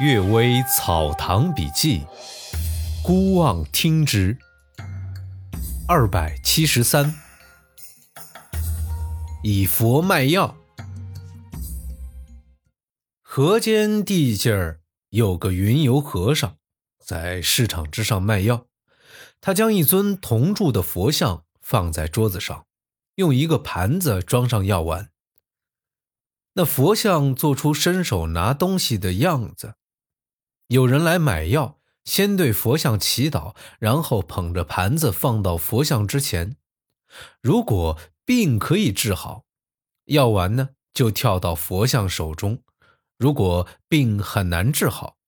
《岳微草堂笔记》，孤望听之。二百七十三，以佛卖药。河间地界儿有个云游和尚，在市场之上卖药。他将一尊铜铸的佛像放在桌子上，用一个盘子装上药丸。那佛像做出伸手拿东西的样子。有人来买药，先对佛像祈祷，然后捧着盘子放到佛像之前。如果病可以治好，药丸呢就跳到佛像手中；如果病很难治好，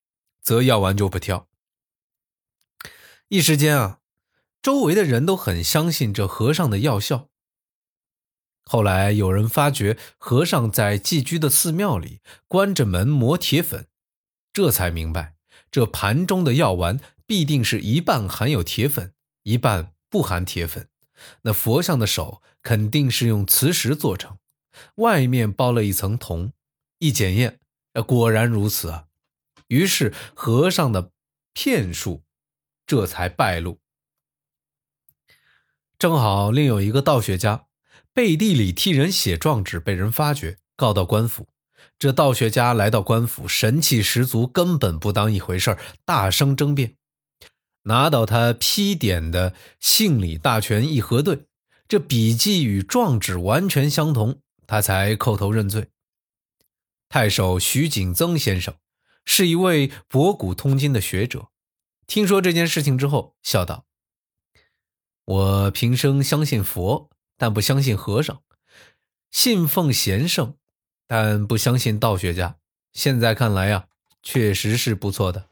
则药丸就不跳。一时间啊，周围的人都很相信这和尚的药效。后来有人发觉和尚在寄居的寺庙里关着门磨铁粉，这才明白。这盘中的药丸必定是一半含有铁粉，一半不含铁粉。那佛像的手肯定是用磁石做成，外面包了一层铜。一检验，果然如此啊！于是和尚的骗术这才败露。正好另有一个道学家背地里替人写状纸，被人发觉，告到官府。这道学家来到官府，神气十足，根本不当一回事儿大声争辩。拿到他批点的信理大全一核对，这笔记与状纸完全相同，他才叩头认罪。太守徐景曾先生是一位博古通今的学者，听说这件事情之后，笑道：“我平生相信佛，但不相信和尚，信奉贤圣。”但不相信道学家，现在看来呀，确实是不错的。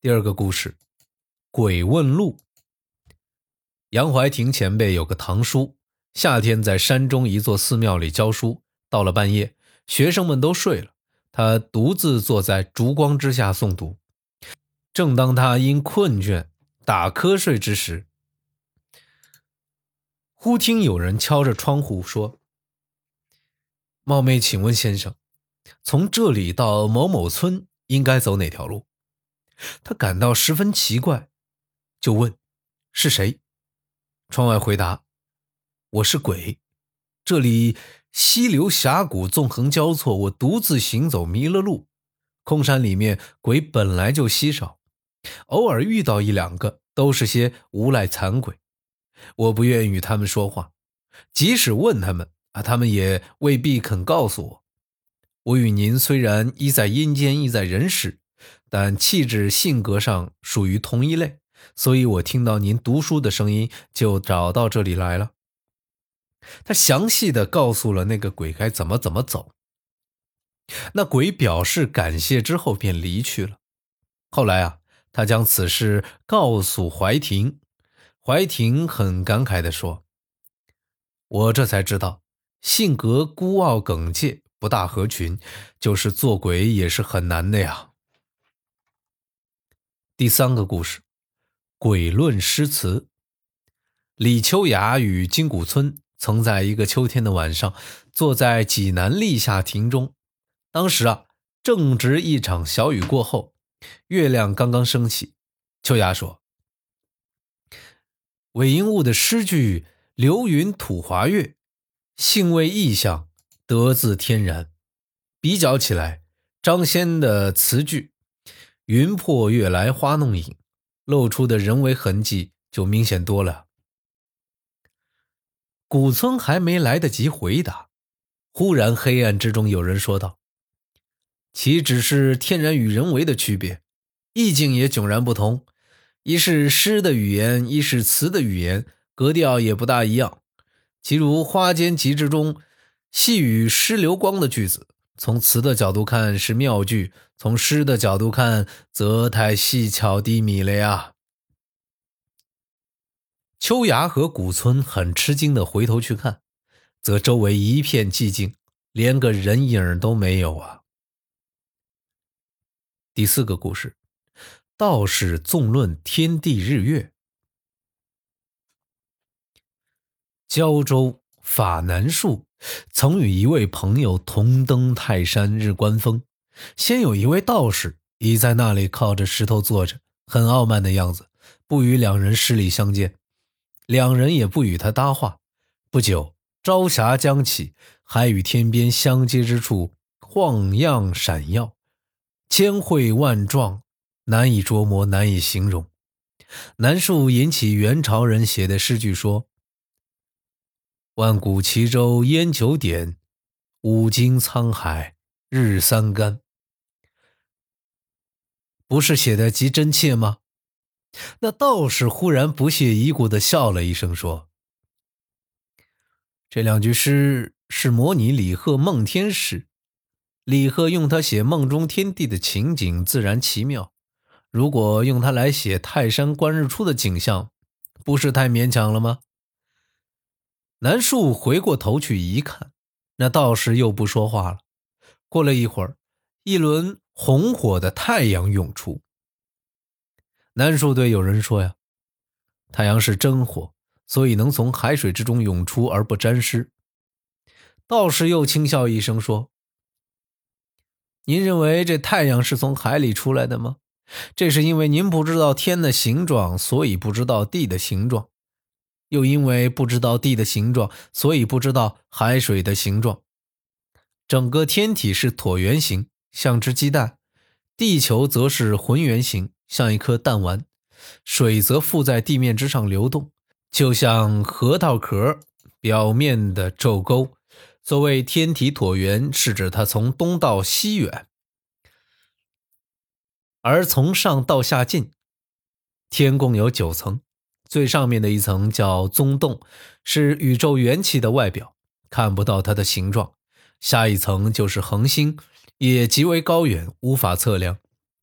第二个故事，《鬼问路》。杨怀廷前辈有个堂叔，夏天在山中一座寺庙里教书，到了半夜，学生们都睡了，他独自坐在烛光之下诵读。正当他因困倦打瞌睡之时，忽听有人敲着窗户说。冒昧请问先生，从这里到某某村应该走哪条路？他感到十分奇怪，就问：“是谁？”窗外回答：“我是鬼。这里溪流峡谷纵横交错，我独自行走迷了路。空山里面鬼本来就稀少，偶尔遇到一两个，都是些无赖残鬼。我不愿与他们说话，即使问他们。”啊，他们也未必肯告诉我。我与您虽然一在阴间，一在人世，但气质、性格上属于同一类，所以我听到您读书的声音，就找到这里来了。他详细的告诉了那个鬼该怎么怎么走。那鬼表示感谢之后便离去了。后来啊，他将此事告诉怀廷，怀廷很感慨的说：“我这才知道。”性格孤傲耿介，不大合群，就是做鬼也是很难的呀。第三个故事，鬼论诗词。李秋雅与金谷村曾在一个秋天的晚上，坐在济南立夏亭中。当时啊，正值一场小雨过后，月亮刚刚升起。秋雅说：“韦应物的诗句‘流云吐华月’。”性味意象，得自天然。比较起来，张先的词句“云破月来花弄影”，露出的人为痕迹就明显多了。古村还没来得及回答，忽然黑暗之中有人说道：“岂只是天然与人为的区别，意境也迥然不同。一是诗的语言，一是词的语言，格调也不大一样。”其如“花间集之”中“细雨湿流光”的句子，从词的角度看是妙句，从诗的角度看则太细巧低迷了呀。秋芽和古村很吃惊的回头去看，则周围一片寂静，连个人影都没有啊。第四个故事，道士纵论天地日月。胶州法南树曾与一位朋友同登泰山日观峰，先有一位道士已在那里靠着石头坐着，很傲慢的样子，不与两人施礼相见。两人也不与他搭话。不久，朝霞将起，海与天边相接之处晃漾闪耀，千汇万状，难以捉摸，难以形容。南树引起元朝人写的诗句说：“万古齐州烟九点，五经沧海日三竿。”不是写的极真切吗？那道士忽然不屑一顾的笑了一声，说：“这两句诗是模拟李贺梦天诗。李贺用它写梦中天地的情景，自然奇妙。”如果用它来写泰山观日出的景象，不是太勉强了吗？南树回过头去一看，那道士又不说话了。过了一会儿，一轮红火的太阳涌出。南树对有人说：“呀，太阳是真火，所以能从海水之中涌出而不沾湿。”道士又轻笑一声说：“您认为这太阳是从海里出来的吗？”这是因为您不知道天的形状，所以不知道地的形状；又因为不知道地的形状，所以不知道海水的形状。整个天体是椭圆形，像只鸡蛋；地球则是浑圆形，像一颗弹丸；水则附在地面之上流动，就像核桃壳表面的皱沟。所谓天体椭圆，是指它从东到西远。而从上到下近，天共有九层，最上面的一层叫宗洞，是宇宙元气的外表，看不到它的形状。下一层就是恒星，也极为高远，无法测量。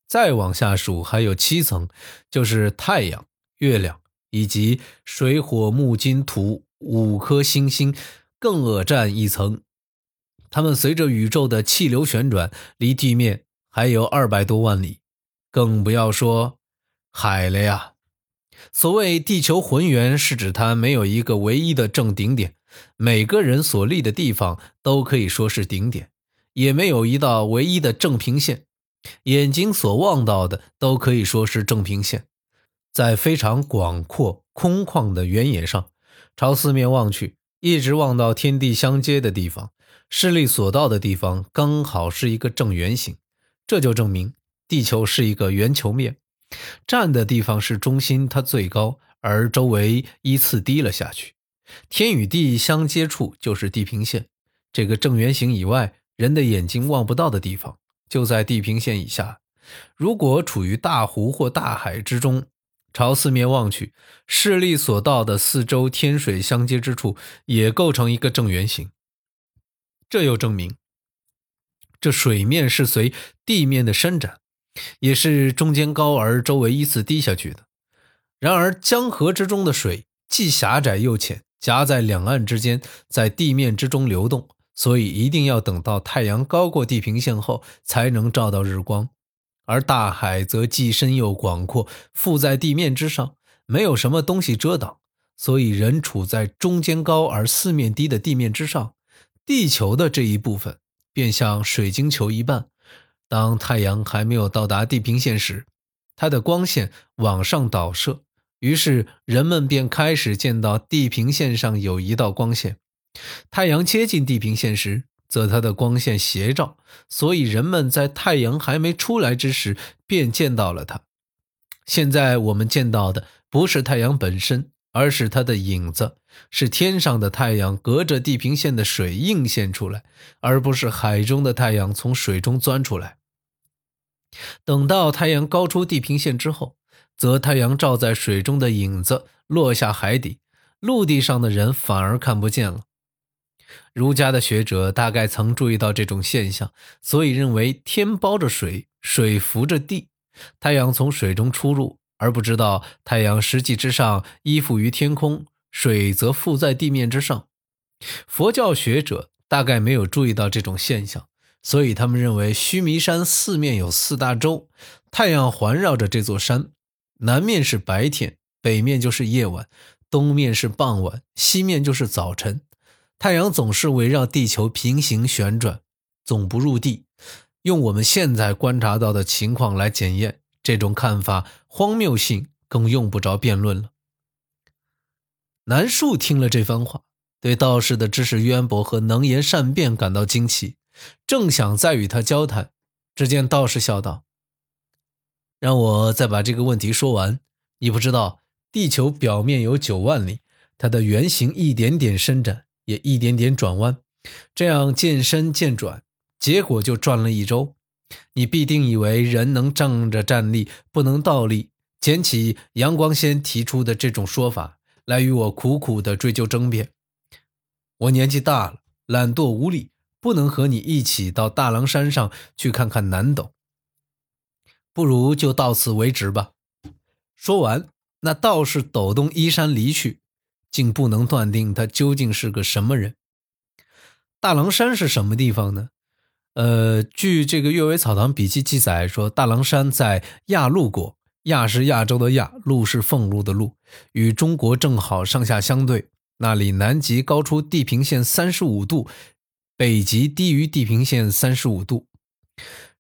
再往下数，还有七层，就是太阳、月亮以及水火木金土五颗星星，更恶占一层。它们随着宇宙的气流旋转，离地面还有二百多万里。更不要说海了呀！所谓地球浑圆，是指它没有一个唯一的正顶点，每个人所立的地方都可以说是顶点，也没有一道唯一的正平线，眼睛所望到的都可以说是正平线。在非常广阔空旷的原野上，朝四面望去，一直望到天地相接的地方，视力所到的地方刚好是一个正圆形，这就证明。地球是一个圆球面，站的地方是中心，它最高，而周围依次低了下去。天与地相接处就是地平线，这个正圆形以外，人的眼睛望不到的地方就在地平线以下。如果处于大湖或大海之中，朝四面望去，视力所到的四周天水相接之处也构成一个正圆形。这又证明，这水面是随地面的伸展。也是中间高而周围依次低下去的。然而江河之中的水既狭窄又浅，夹在两岸之间，在地面之中流动，所以一定要等到太阳高过地平线后，才能照到日光。而大海则既深又广阔，覆在地面之上，没有什么东西遮挡，所以人处在中间高而四面低的地面之上。地球的这一部分便像水晶球一半。当太阳还没有到达地平线时，它的光线往上导射，于是人们便开始见到地平线上有一道光线。太阳接近地平线时，则它的光线斜照，所以人们在太阳还没出来之时便见到了它。现在我们见到的不是太阳本身，而是它的影子，是天上的太阳隔着地平线的水映现出来，而不是海中的太阳从水中钻出来。等到太阳高出地平线之后，则太阳照在水中的影子落下海底，陆地上的人反而看不见了。儒家的学者大概曾注意到这种现象，所以认为天包着水，水浮着地，太阳从水中出入，而不知道太阳实际之上依附于天空，水则附在地面之上。佛教学者大概没有注意到这种现象。所以他们认为须弥山四面有四大洲，太阳环绕着这座山，南面是白天，北面就是夜晚，东面是傍晚，西面就是早晨。太阳总是围绕地球平行旋转，总不入地。用我们现在观察到的情况来检验，这种看法荒谬性更用不着辩论了。南树听了这番话，对道士的知识渊博和能言善辩感到惊奇，正想再与他交谈，只见道士笑道：“让我再把这个问题说完。你不知道，地球表面有九万里，它的圆形一点点伸展，也一点点转弯，这样渐伸渐转，结果就转了一周。你必定以为人能仗着站立，不能倒立，捡起阳光先提出的这种说法。”来与我苦苦的追究争辩，我年纪大了，懒惰无力，不能和你一起到大狼山上去看看南斗。不如就到此为止吧。说完，那道士抖动衣衫离去，竟不能断定他究竟是个什么人。大狼山是什么地方呢？呃，据这个《阅微草堂笔记》记载说，大狼山在亚陆国。亚是亚洲的亚，陆是俸禄的禄，与中国正好上下相对。那里南极高出地平线三十五度，北极低于地平线三十五度。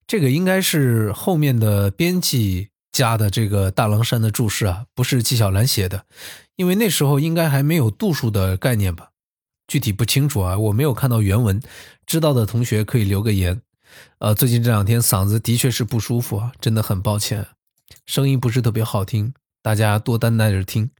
这个应该是后面的编辑加的这个大狼山的注释啊，不是纪晓岚写的，因为那时候应该还没有度数的概念吧，具体不清楚啊，我没有看到原文，知道的同学可以留个言。呃，最近这两天嗓子的确是不舒服啊，真的很抱歉。声音不是特别好听，大家多担待着听。